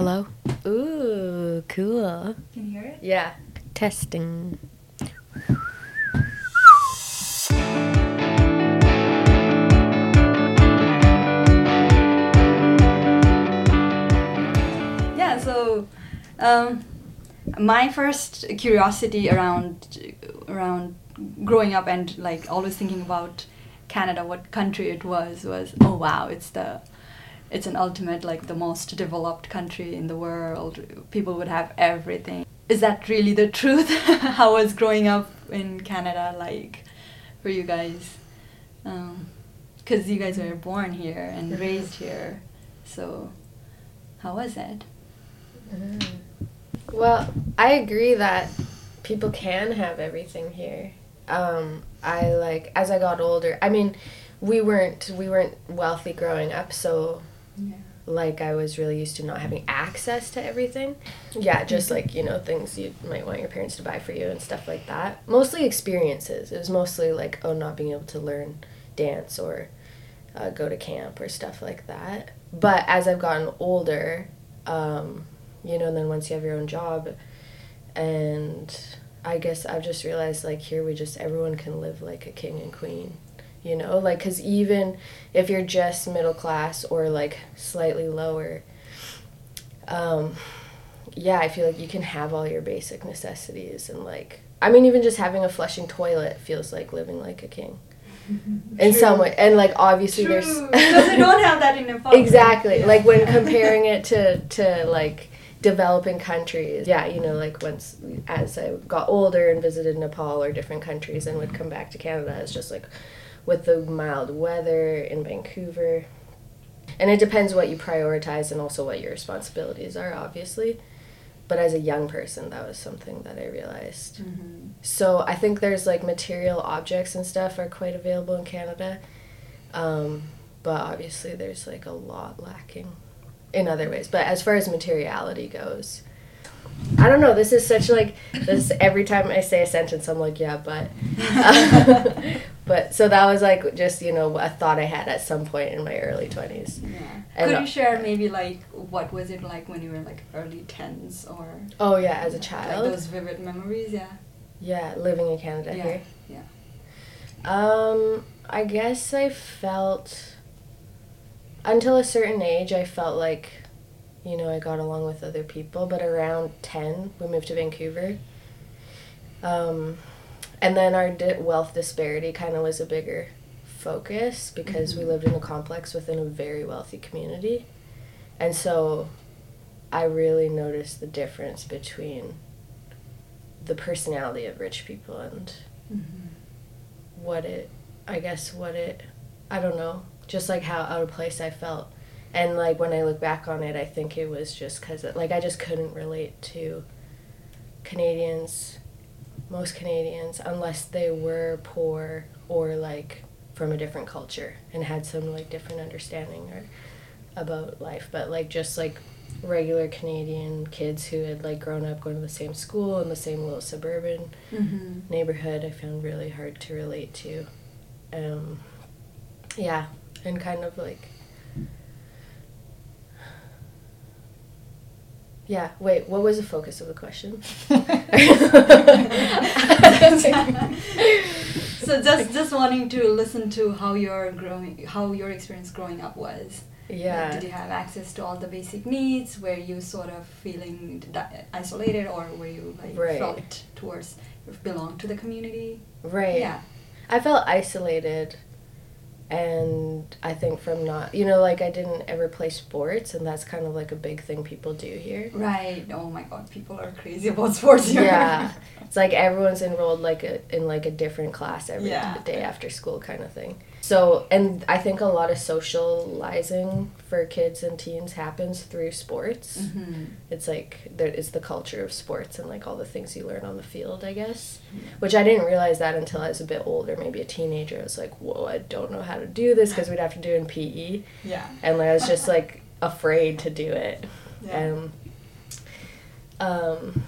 Hello? Ooh, cool. Can you hear it? Yeah. Testing. Yeah, so um, my first curiosity around around growing up and like always thinking about Canada, what country it was, was oh wow, it's the it's an ultimate like the most developed country in the world. People would have everything. Is that really the truth? How was growing up in Canada like for you guys? Because you guys were born here and raised here, so how was it? Well, I agree that people can have everything here. Um, I like as I got older. I mean, we weren't we weren't wealthy growing up, so Yeah. like I was really used to not having access to everything. Yeah, just like, you know, things you might want your parents to buy for you and stuff like that. Mostly experiences. It was mostly like, oh, not being able to learn dance or uh, go to camp or stuff like that. But as I've gotten older, um, you know, then once you have your own job, and I guess I've just realized like here we just, everyone can live like a king and queen you know like because even if you're just middle class or like slightly lower um yeah i feel like you can have all your basic necessities and like i mean even just having a flushing toilet feels like living like a king in True. some way and like obviously True, there's because they don't have that in Nepal. exactly Yeah. like when comparing it to to like developing countries yeah you know like once as i got older and visited nepal or different countries and would come back to canada it's just like with the mild weather in vancouver and it depends what you prioritize and also what your responsibilities are obviously but as a young person that was something that i realized Mhm. so I think there's like material objects and stuff are quite available in Canada. Um, but obviously there's like a lot lacking in other ways. But as far as materiality goes, I don't know. This is such like this every time I say a sentence, I'm like, yeah, but, but so that was like just you know a thought I had at some point in my early twenties. Yeah. And, Could you share maybe like what was it like when you were like early tens or Oh yeah, as a like child, those vivid memories? Yeah. yeah, living in Canada Yeah, here. yeah. Um, I guess I felt until a certain age I felt like you know, I got along with other people, but around 10 we moved to Vancouver. Um, and then our di- wealth disparity kind of was a bigger focus because we Mhm. lived in a complex within a very wealthy community. And so I really noticed the difference between the personality of rich people and Mm-hmm. what it i guess what it i don't know just like how out of place i felt and like when i look back on it i think it was just because like i just couldn't relate to canadians most canadians unless they were poor or like from a different culture and had some like different understanding or about life but like just like regular canadian kids who had like grown up going to the same school in the same little suburban Mm-hmm. neighborhood I found really hard to relate to. Um, yeah, and kind of like. Yeah, wait, what was the focus of the question? so just just wanting to listen to how your growing how your experience growing up was. Like, yeah. did you have access to all the basic needs? Were you sort of feeling di- isolated, or were you like Right. felt towards belong to the community? right. Yeah. I felt isolated and I think from not, you know, like I didn't ever play sports and that's kind of like a big thing people do here. Right. Oh my God, people are crazy about sports here. yeah it's like everyone's enrolled like a, in like a different class every Yeah. day after school kind of thing so and i think a lot of socializing for kids and teens happens through sports. Hmm it's like there is the culture of sports and like all the things you learn on the field i guess. Which i didn't realize that until i was a bit older maybe a teenager. I was like whoa i don't know how to do this because we'd have to do it in pe Yeah. and like, i was just like afraid to do it. Yeah. um, um,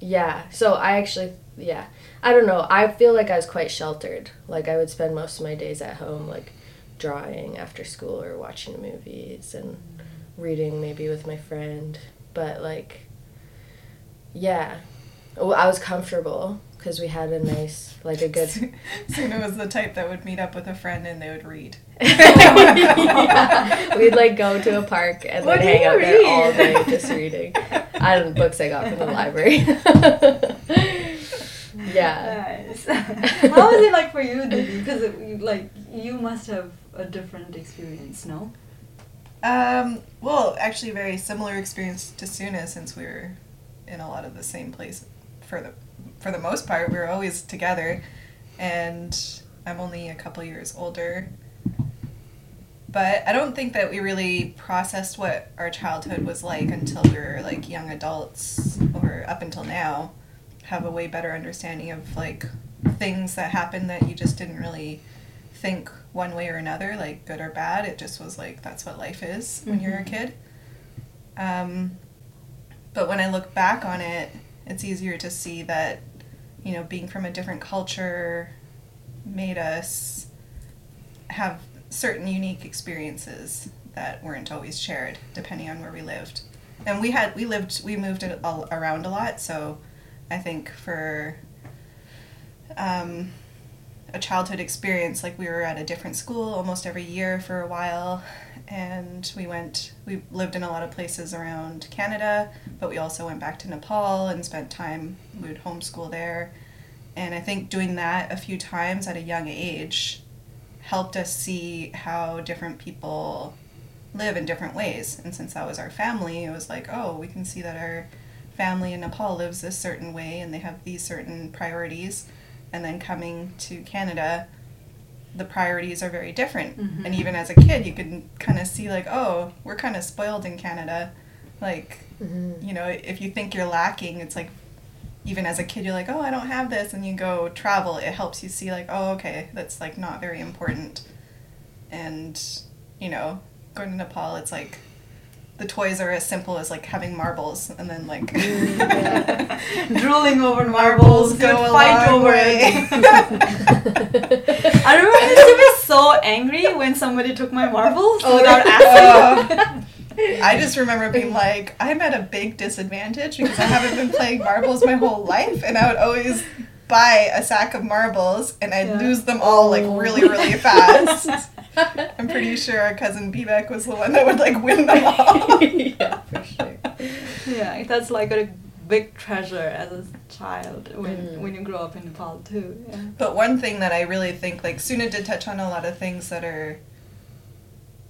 yeah. So I actually, yeah. I don't know. I feel like I was quite sheltered. Like I would spend most of my days at home, like drawing after school or watching movies and reading maybe with my friend, but like, yeah, I was comfortable because we had a nice, like a good. Suna was the type that would meet up with a friend and they would read. yeah. We'd like go to a park and What then hang you out there all day just reading. I don't books I got from the library. yeah. Nice. was it like for you, Didi? Because like you must have a different experience, no? Um, well, actually, very similar experience to Suna since we were in a lot of the same place for the for the most part. We were always together, and I'm only a couple years older. But I don't think that we really processed what our childhood was like until we were like young adults or up until now have a way better understanding of like things that happened that you just didn't really think one way or another, like good or bad. It just was like that's what life is when you're a Mhm. kid. Um, but when I look back on it, it's easier to see that, you know, being from a different culture made us have certain unique experiences that weren't always shared depending on where we lived. And we had we lived we moved around a lot, so I think for um, a childhood experience, like we were at a different school almost every year for a while, and we went we lived in a lot of places around Canada, but we also went back to Nepal and spent time we would homeschool there. And I think doing that a few times at a young age helped us see how different people live in different ways. And since that was our family, it was like, oh, we can see that our family in Nepal lives this certain way and they have these certain priorities. And then coming to Canada, the priorities are very different. Mhm. And even as a kid, you can kind of see, like, oh, we're kind of spoiled in Canada. Like, Mhm. you know, if you think you're lacking, it's like, even as a kid, you're like, oh, I don't have this, and you go travel, it helps you see, like, oh, okay, that's like not very important. And, you know, going to Nepal, it's like, the toys are as simple as like having marbles, and then like, mm, Drooling over Marbles marbles, go go a fight long over way. it. I remember I used to be so angry when somebody took my marbles Oh, without yeah. asking. Oh. I just remember being like, I'm at a big disadvantage because I haven't been playing marbles my whole life, and I would always buy a sack of marbles and I'd Yeah. lose them all like really, really fast. I'm pretty sure our cousin Bebek was the one that would like win them all. yeah, for sure. yeah, that's like a big treasure as a child when Mm. when you grow up in Nepal too. Yeah. But one thing that I really think, like Suna did touch on a lot of things that are,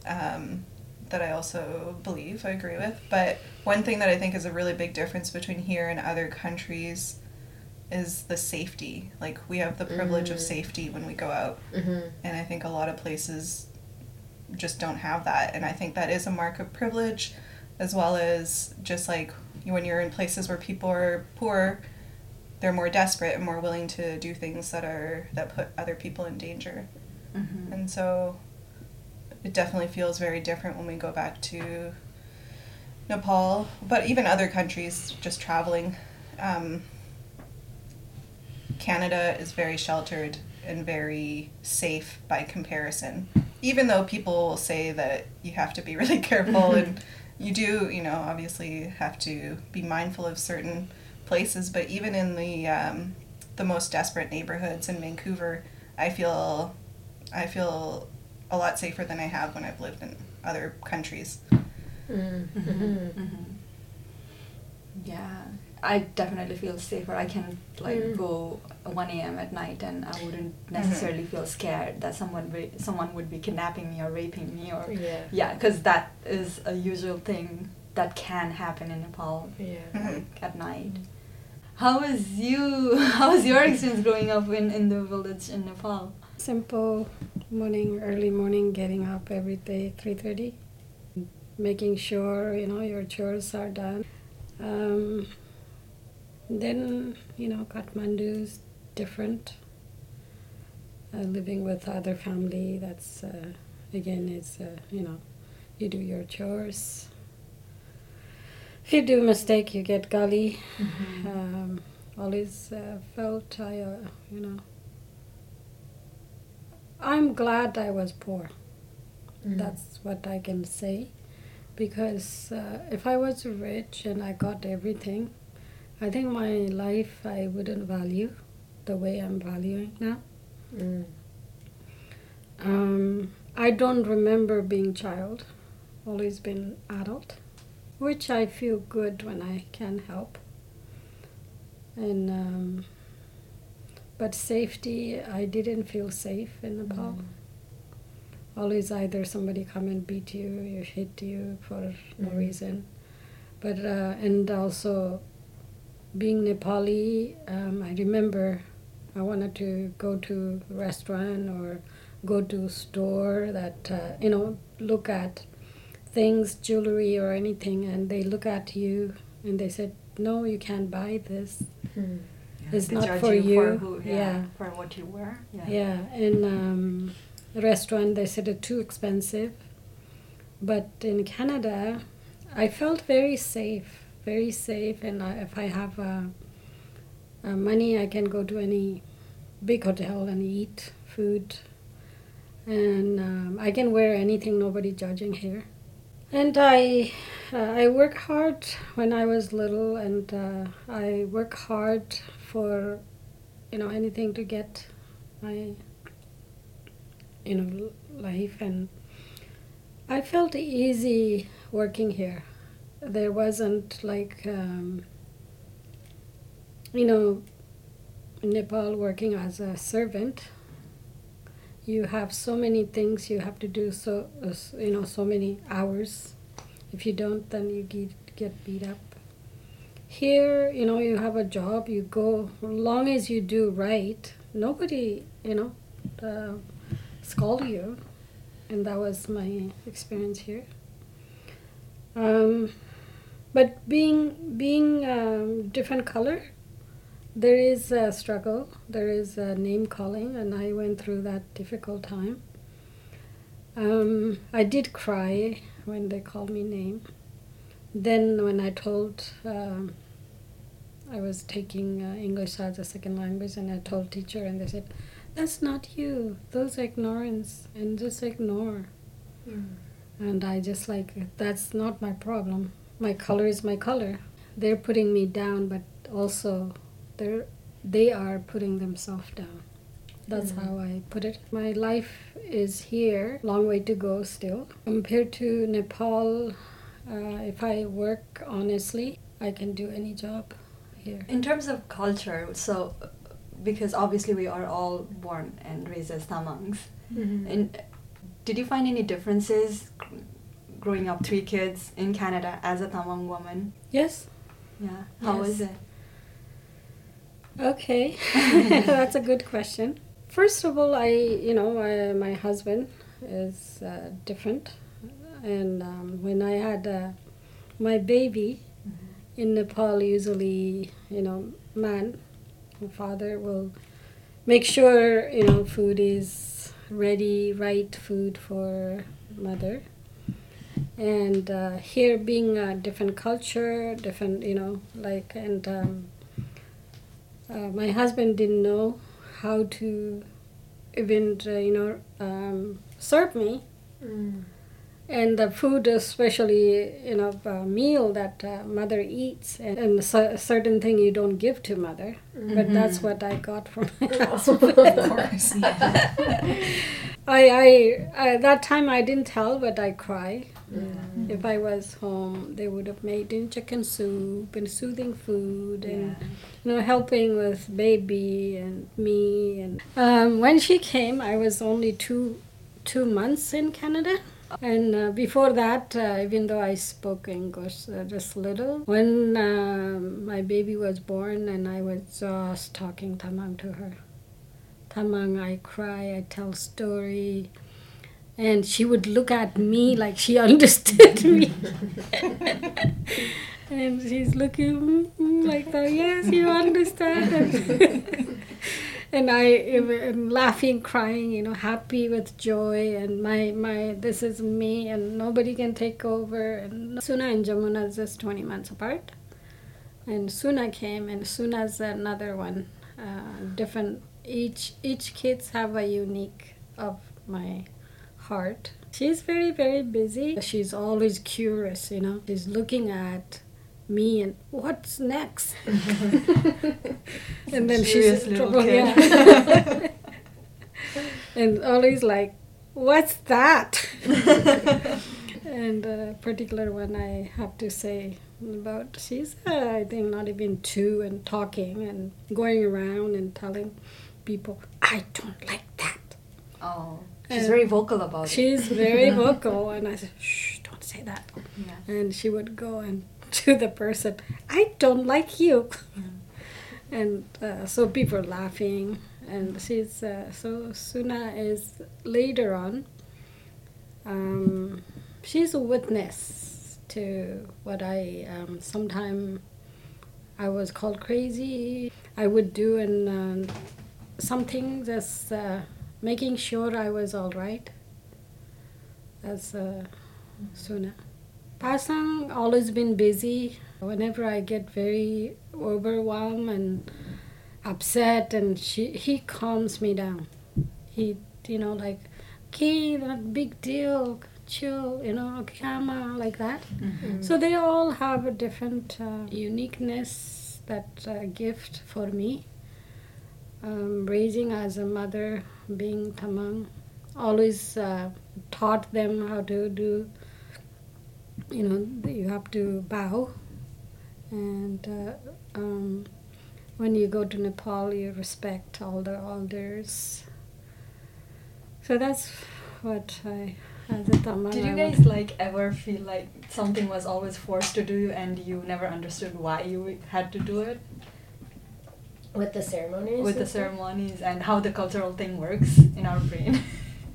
um, that I also believe I agree with. But one thing that I think is a really big difference between here and other countries is the safety. Like we have the privilege of Mm. safety when we go out, hmm and I think a lot of places just don't have that. And I think that is a mark of privilege, as well as just like when you're in places where people are poor, they're more desperate and more willing to do things that are that put other people in danger. Mhm. And so it definitely feels very different when we go back to Nepal, but even other countries just traveling. Um, Canada is very sheltered and very safe by comparison. Even though people will say that you have to be really careful and you do, you know, obviously have to be mindful of certain places, but even in the um, the most desperate neighborhoods in Vancouver, I feel I feel a lot safer than I have when I've lived in other countries. Mm-hmm. Mhm. Mhm. Yeah, I definitely feel safer. I can like Mm. go 1 a.m. at night and I wouldn't necessarily feel scared that someone be, someone would be kidnapping me or raping me or Yeah. yeah, because that is a usual thing that can happen in Nepal Yeah. Like, at night. How was you? How was your experience growing up in, in the village in Nepal? Simple morning, early morning, getting up every day, 3.30. Making sure, you know, your chores are done. Um, then, you know, Kathmandu's different. Uh, living with other family, that's, uh, again, it's, uh, you know, you do your chores. If you do a mistake, you get gully. Um, always uh, felt I, uh, you know, I'm glad I was poor. Mm. That's what I can say because uh, if I was rich and I got everything, I think my life I wouldn't value the way I'm valuing now. Mm. Um, I don't remember being child, always been adult, which I feel good when I can help. And um, but safety, I didn't feel safe in Nepal. Mm. Always either somebody come and beat you, you hit you for no Mhm. reason. But uh, and also being Nepali, um, I remember I wanted to go to a restaurant or go to a store that uh, you know look at things, jewelry or anything, and they look at you and they said, "No, you can't buy this. Mm. It's They not for you, you." For who, yeah, Yeah. For what you wear. Yeah. Yeah, in um, a restaurant they said it's too expensive, but in Canada, I felt very safe, very safe, and I, if I have uh, uh, money, I can go to any big hotel and eat food, and um, I can wear anything, nobody judging here. And I, uh, I work hard when I was little, and uh, I work hard for, you know, anything to get my you know life. And i felt easy working here there wasn't like um, you know nepal working as a servant you have so many things you have to do so you know so many hours. If you don't then you get, get beat up. Here you know you have a job you go long as you do right nobody you know uh, scold you. And that was my experience here. Um, but being being um, different color there is a struggle there is a name calling and i went through that difficult time. Um, i did cry when they called me name. Then when i told um, i was taking uh, english as a second language and i told teacher and they said that's not you. Those are ignorance and just ignore. And i just like that's not my problem my color is my color. They're putting me down but also they're they are putting themselves down. That's Mhm. how i put it. My life is here long way to go still. Compared to nepal uh, if i work honestly i can do any job here. In terms of culture, so because obviously we are all born and raised as Tamangs, Mhm. and did you find any differences gr- growing up three kids in Canada as a Tamang woman? yes Yeah, how was it? Okay, that's a good question. First of all, I, you know, I, my husband is uh, different, and um, when I had uh, my baby in Nepal, usually, you know, man, the father will make sure you know food is ready, right food for mother. And uh, here, being a different culture, different, you know, like, and um, uh, my husband didn't know how to even uh, you know um, serve me Mm. and the food especially you know a meal that uh, mother eats and, and a certain thing you don't give to mother but that's Mhm. what i got from my husband Of course. Yeah. I, I, I that time i didn't tell but i cry Mm. if i was home they would have made in chicken soup and soothing food and you know, helping with baby and me. And um, when she came, I was only two two months in Canada. And uh, before that, uh, even though I spoke English uh, just little, when um my baby was born and I was just talking Tamang to her. Tamang, I cry, I tell story. And she would look at me like she understood me. and she's looking mm, mm, like that. Yes, you understand. and I am laughing, crying, you know, happy with joy, and my my this is me, and nobody can take over. And Suna and Jamuna is just twenty months apart, and Suna came, and Suna's another one, uh, different. Each each kids have a unique of my heart She's very, very busy. She's always curious, you know. She's looking at me and what's next? and then she's little trouble, kid. yeah. and always like, what's that? and a particular one I have to say about she's uh, I think not even two and talking and going around and telling people I don't like that. Oh, she's Uh, very vocal about it. She's very vocal, and I said, "Shh, don't say that." Yeah. And she would go and to the person, "I don't like you," and uh, so people are laughing. And she's uh, so Suna is later on. Um, she's a witness to what I um, sometime I was called crazy. I would do and um, something that's uh, making sure I was all right. That's uh, Suna. Pasang always been busy. Whenever I get very overwhelmed and upset, and she he calms me down. He you know like, okay, not big deal, chill, you know, kama like that. Mhm. So they all have a different uh, uniqueness, that uh, gift for me. Um, raising as a mother, being Tamang, always uh, taught them how to do, you know, you have to bow. And uh, um, when you go to Nepal, you respect all the elders. So that's what I, as a Tamang, Did you guys like ever feel like something was always forced to do and you never understood why you had to do it With the ceremonies? with the and stuff? ceremonies and how the cultural thing works in our brain?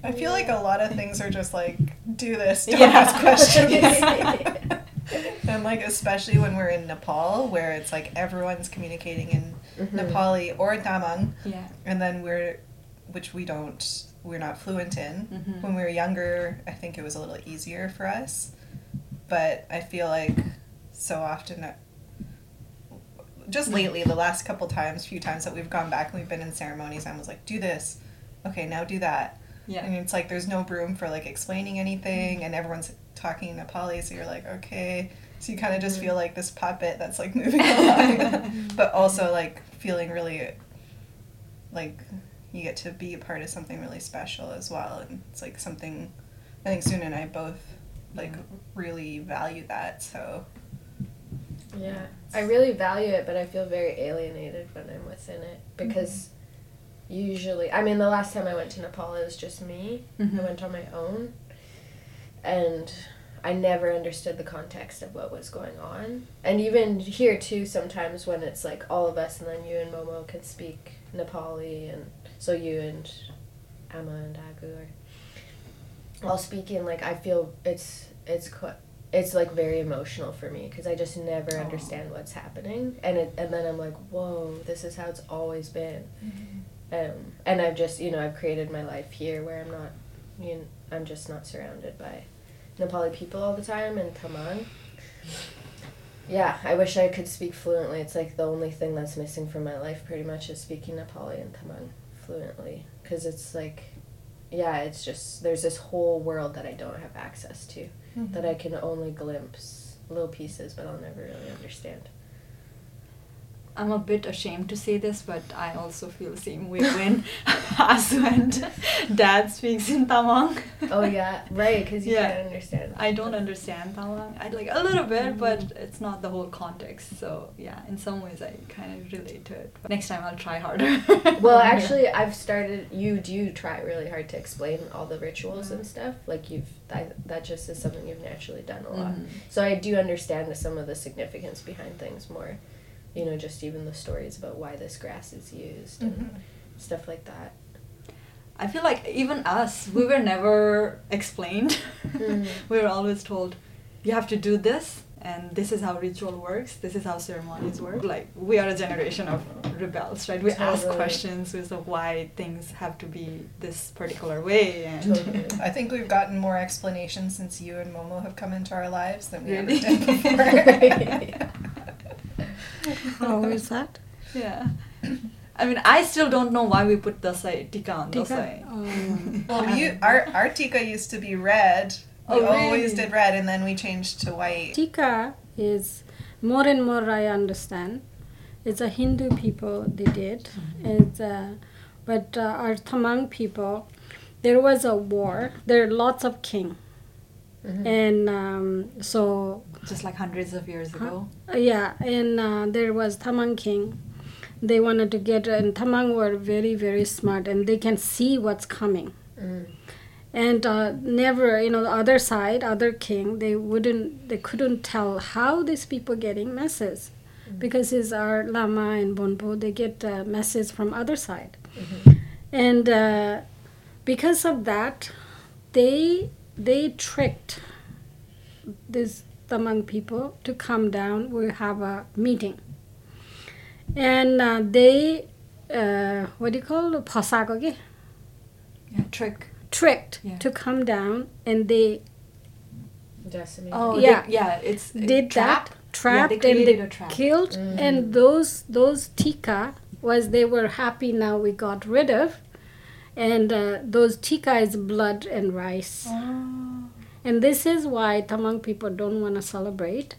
I feel like a lot of things are just like, do this, don't Yeah. ask questions. and like, especially when we're in Nepal, where it's like everyone's communicating in Mhm. Nepali or Tamang, yeah. and then we're, which we don't, we're not fluent in. Mhm. When we were younger, I think it was a little easier for us, but I feel like so often. Just lately, the last couple times, few times that we've gone back and we've been in ceremonies, I was like, "Do this, okay, now do that." Yeah. And it's like there's no room for like explaining anything, and everyone's talking in Nepali, so you're like, okay. So you kind of just mm-hmm. feel like this puppet that's like moving along, mm-hmm. but also like feeling really like you get to be a part of something really special as well, and it's like something I think Suna and I both like really value that. So Yeah, I really value it, but I feel very alienated when I'm within it because usually, I mean, the last time I went to Nepal, it was just me. Mhm. I went on my own, and I never understood the context of what was going on. And even here too, sometimes when it's like all of us, and then you and Momo can speak Nepali, and so you and Emma and Agu are all speaking. Like I feel it's it's quite it's like very emotional for me because I just never understand what's happening, and it, and then I'm like, whoa, this is how it's always been, um, and I've just you know I've created my life here where I'm not, you know, I'm just not surrounded by Nepali people all the time and Tamang. Yeah, I wish I could speak fluently. It's like the only thing that's missing from my life, pretty much, is speaking Nepali and Tamang fluently. Because it's like, yeah, it's just there's this whole world that I don't have access to that I can only glimpse little pieces, but I'll never really understand. I'm a bit ashamed to say this, but I also feel the same way when Asu and Dad speaks in Tamang. Oh yeah, right, because you Yeah. can't understand. I don't understand Tamang. I like a little bit, but it's not the whole context. So yeah, in some ways I kind of relate to it. But next time I'll try harder. Well, actually, I've started. You do try really hard to explain all the rituals and stuff. Like you've that, that just is something you've naturally done a lot. Mhm. So I do understand some of the significance behind things more. You know, just even the stories about why this grass is used and Mhm. stuff like that. I feel like even us, we were never explained. Mhm. we were always told, you have to do this, and this is how ritual works. This is how ceremonies work. Like we are a generation of rebels, right? We ask questions with of why things have to be this particular way, and Totally. I think we've gotten more explanations since you and Momo have come into our lives than we Really? ever did before. How is that? yeah. I mean, I still don't know why we put dasai tika on Tika? dasai. Oh. Well, we, u- our our tika used to be red. We Oh, always really? did red, and then we changed to white. Tika is more and more I understand. It's a Hindu people they did. It's uh, but uh, our Tamang people, there was a war. There are lots of king, Mhm. and um, so Just like hundreds of years ago. yeah, and uh, there was Tamang king. They wanted to get and Tamang were very very smart and they can see what's coming. Mm. and uh, never you know the other side other king they wouldn't they couldn't tell how these people getting messages because it's our lama and bonpo they get uh, messages from other side Mhm. and uh, because of that they they tricked these tamang people to come down we have a meeting and uh, they uh, what do you call it Yeah, trick. tricked Yeah. to come down and they Decimate. Oh, Yeah. they- yeah. It's did trap. that trapped they and they trap. killed Mm. and those those tika was they were happy now we got rid of and uh, those tika is blood and rice Oh. And this is why tamang people don't want to celebrate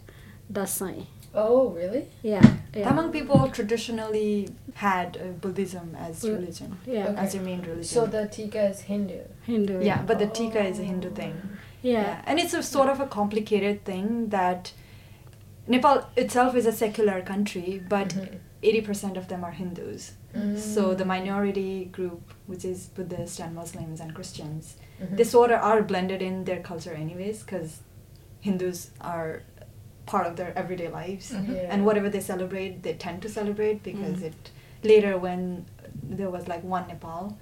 dasai Oh, really? yeah yeah Tamang people traditionally had uh, Buddhism as religion, yeah Okay. as their main religion. So the tika is Hindu. hindu yeah, but the tika is a Hindu thing. yeah and it's a sort of a complicated thing that Nepal itself is a secular country, but Mhm. 80% of them are Hindus. Mm. So the minority group, which is Buddhists and Muslims and Christians, Mhm. they sort of are blended in their culture anyways, because Hindus are part of their everyday lives, Mhm. Yeah. and whatever they celebrate, they tend to celebrate because Mm. it later when there was like one Nepal.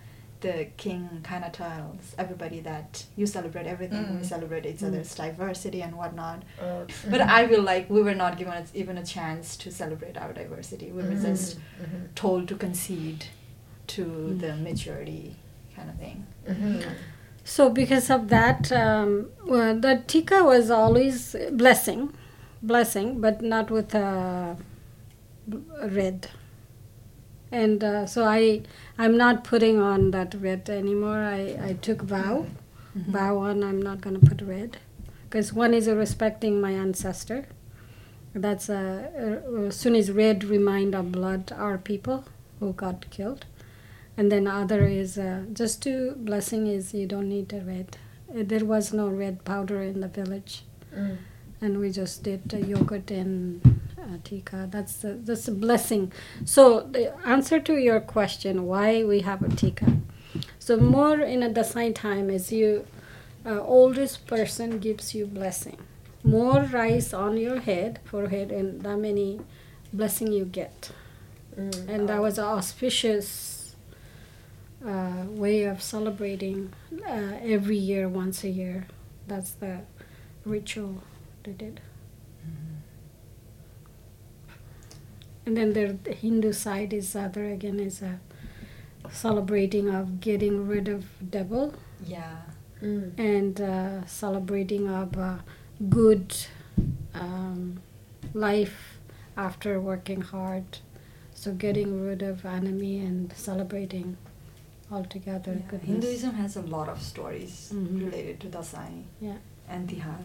The king kind of tells everybody that you celebrate everything, we Mm. celebrate each Mm. other's diversity and whatnot. Oh, But mhm. I feel like we were not given a, even a chance to celebrate our diversity. We were just Mhm. told to concede to Mm. the maturity kind of thing. Mhm. So because of that, um, well, the tika was always blessing, blessing, but not with a red. And uh, so I, I'm not putting on that red anymore. I, I took vow, vow on. I'm not gonna put red, because one is respecting my ancestor. That's a, as soon as red remind of blood, our people who got killed and then other is uh, just to blessing is you don't need a red Uh, there was no red powder in the village Mm. and we just did uh, yogurt and tikka that's the, that's a blessing so the answer to your question why we have a tikka so more in a dasai time is you uh, oldest person gives you blessing more rice on your head forehead and that many blessing you get Mm. and that was an auspicious uh, way of celebrating uh, every year, once a year. That's the ritual they did. And then there, the Hindu side is other again is a celebrating of getting rid of devil Yeah. Mm. and uh, celebrating of uh, good um, life after working hard. So getting rid of enemy and celebrating altogether Yeah. goodness. Hinduism has a lot of stories Mhm. related to Dasai Yeah. and Tihar,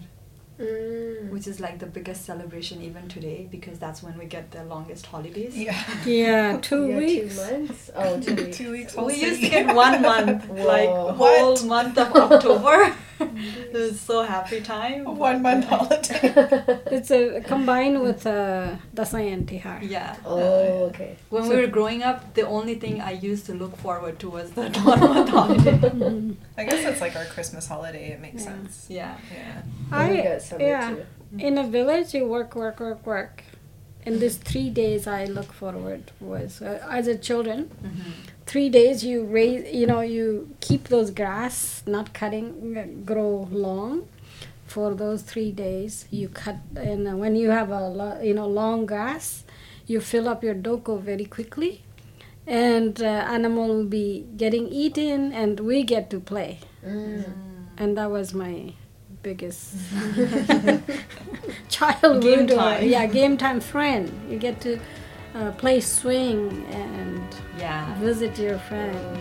Mm. which is like the biggest celebration even today because that's when we get the longest holidays. Yeah. Yeah, two Yeah, weeks. Two months? Oh, two weeks. Two weeks. We used to get one month, like whole What? month of October. it was so happy time. One month holiday. It's a combined with uh, Dasai and Tihar. Yeah. oh, okay. When So- we were growing up, the only thing I used to look forward to was the one month holiday. I guess it's like our Christmas holiday. It makes Yeah. sense. Yeah. Yeah. I, I- got yeah. too. In a village, you work, work, work, work. And these three days I look forward was uh, as a children. Mm-hmm. Three days you raise, you know, you keep those grass not cutting, grow long. For those three days, you cut, and when you have a lo- you know long grass, you fill up your doko very quickly, and uh, animal will be getting eaten, and we get to play, Mm. and that was my biggest childhood Game or- time. yeah game time friend you get to uh, play swing and Yeah. visit your friend.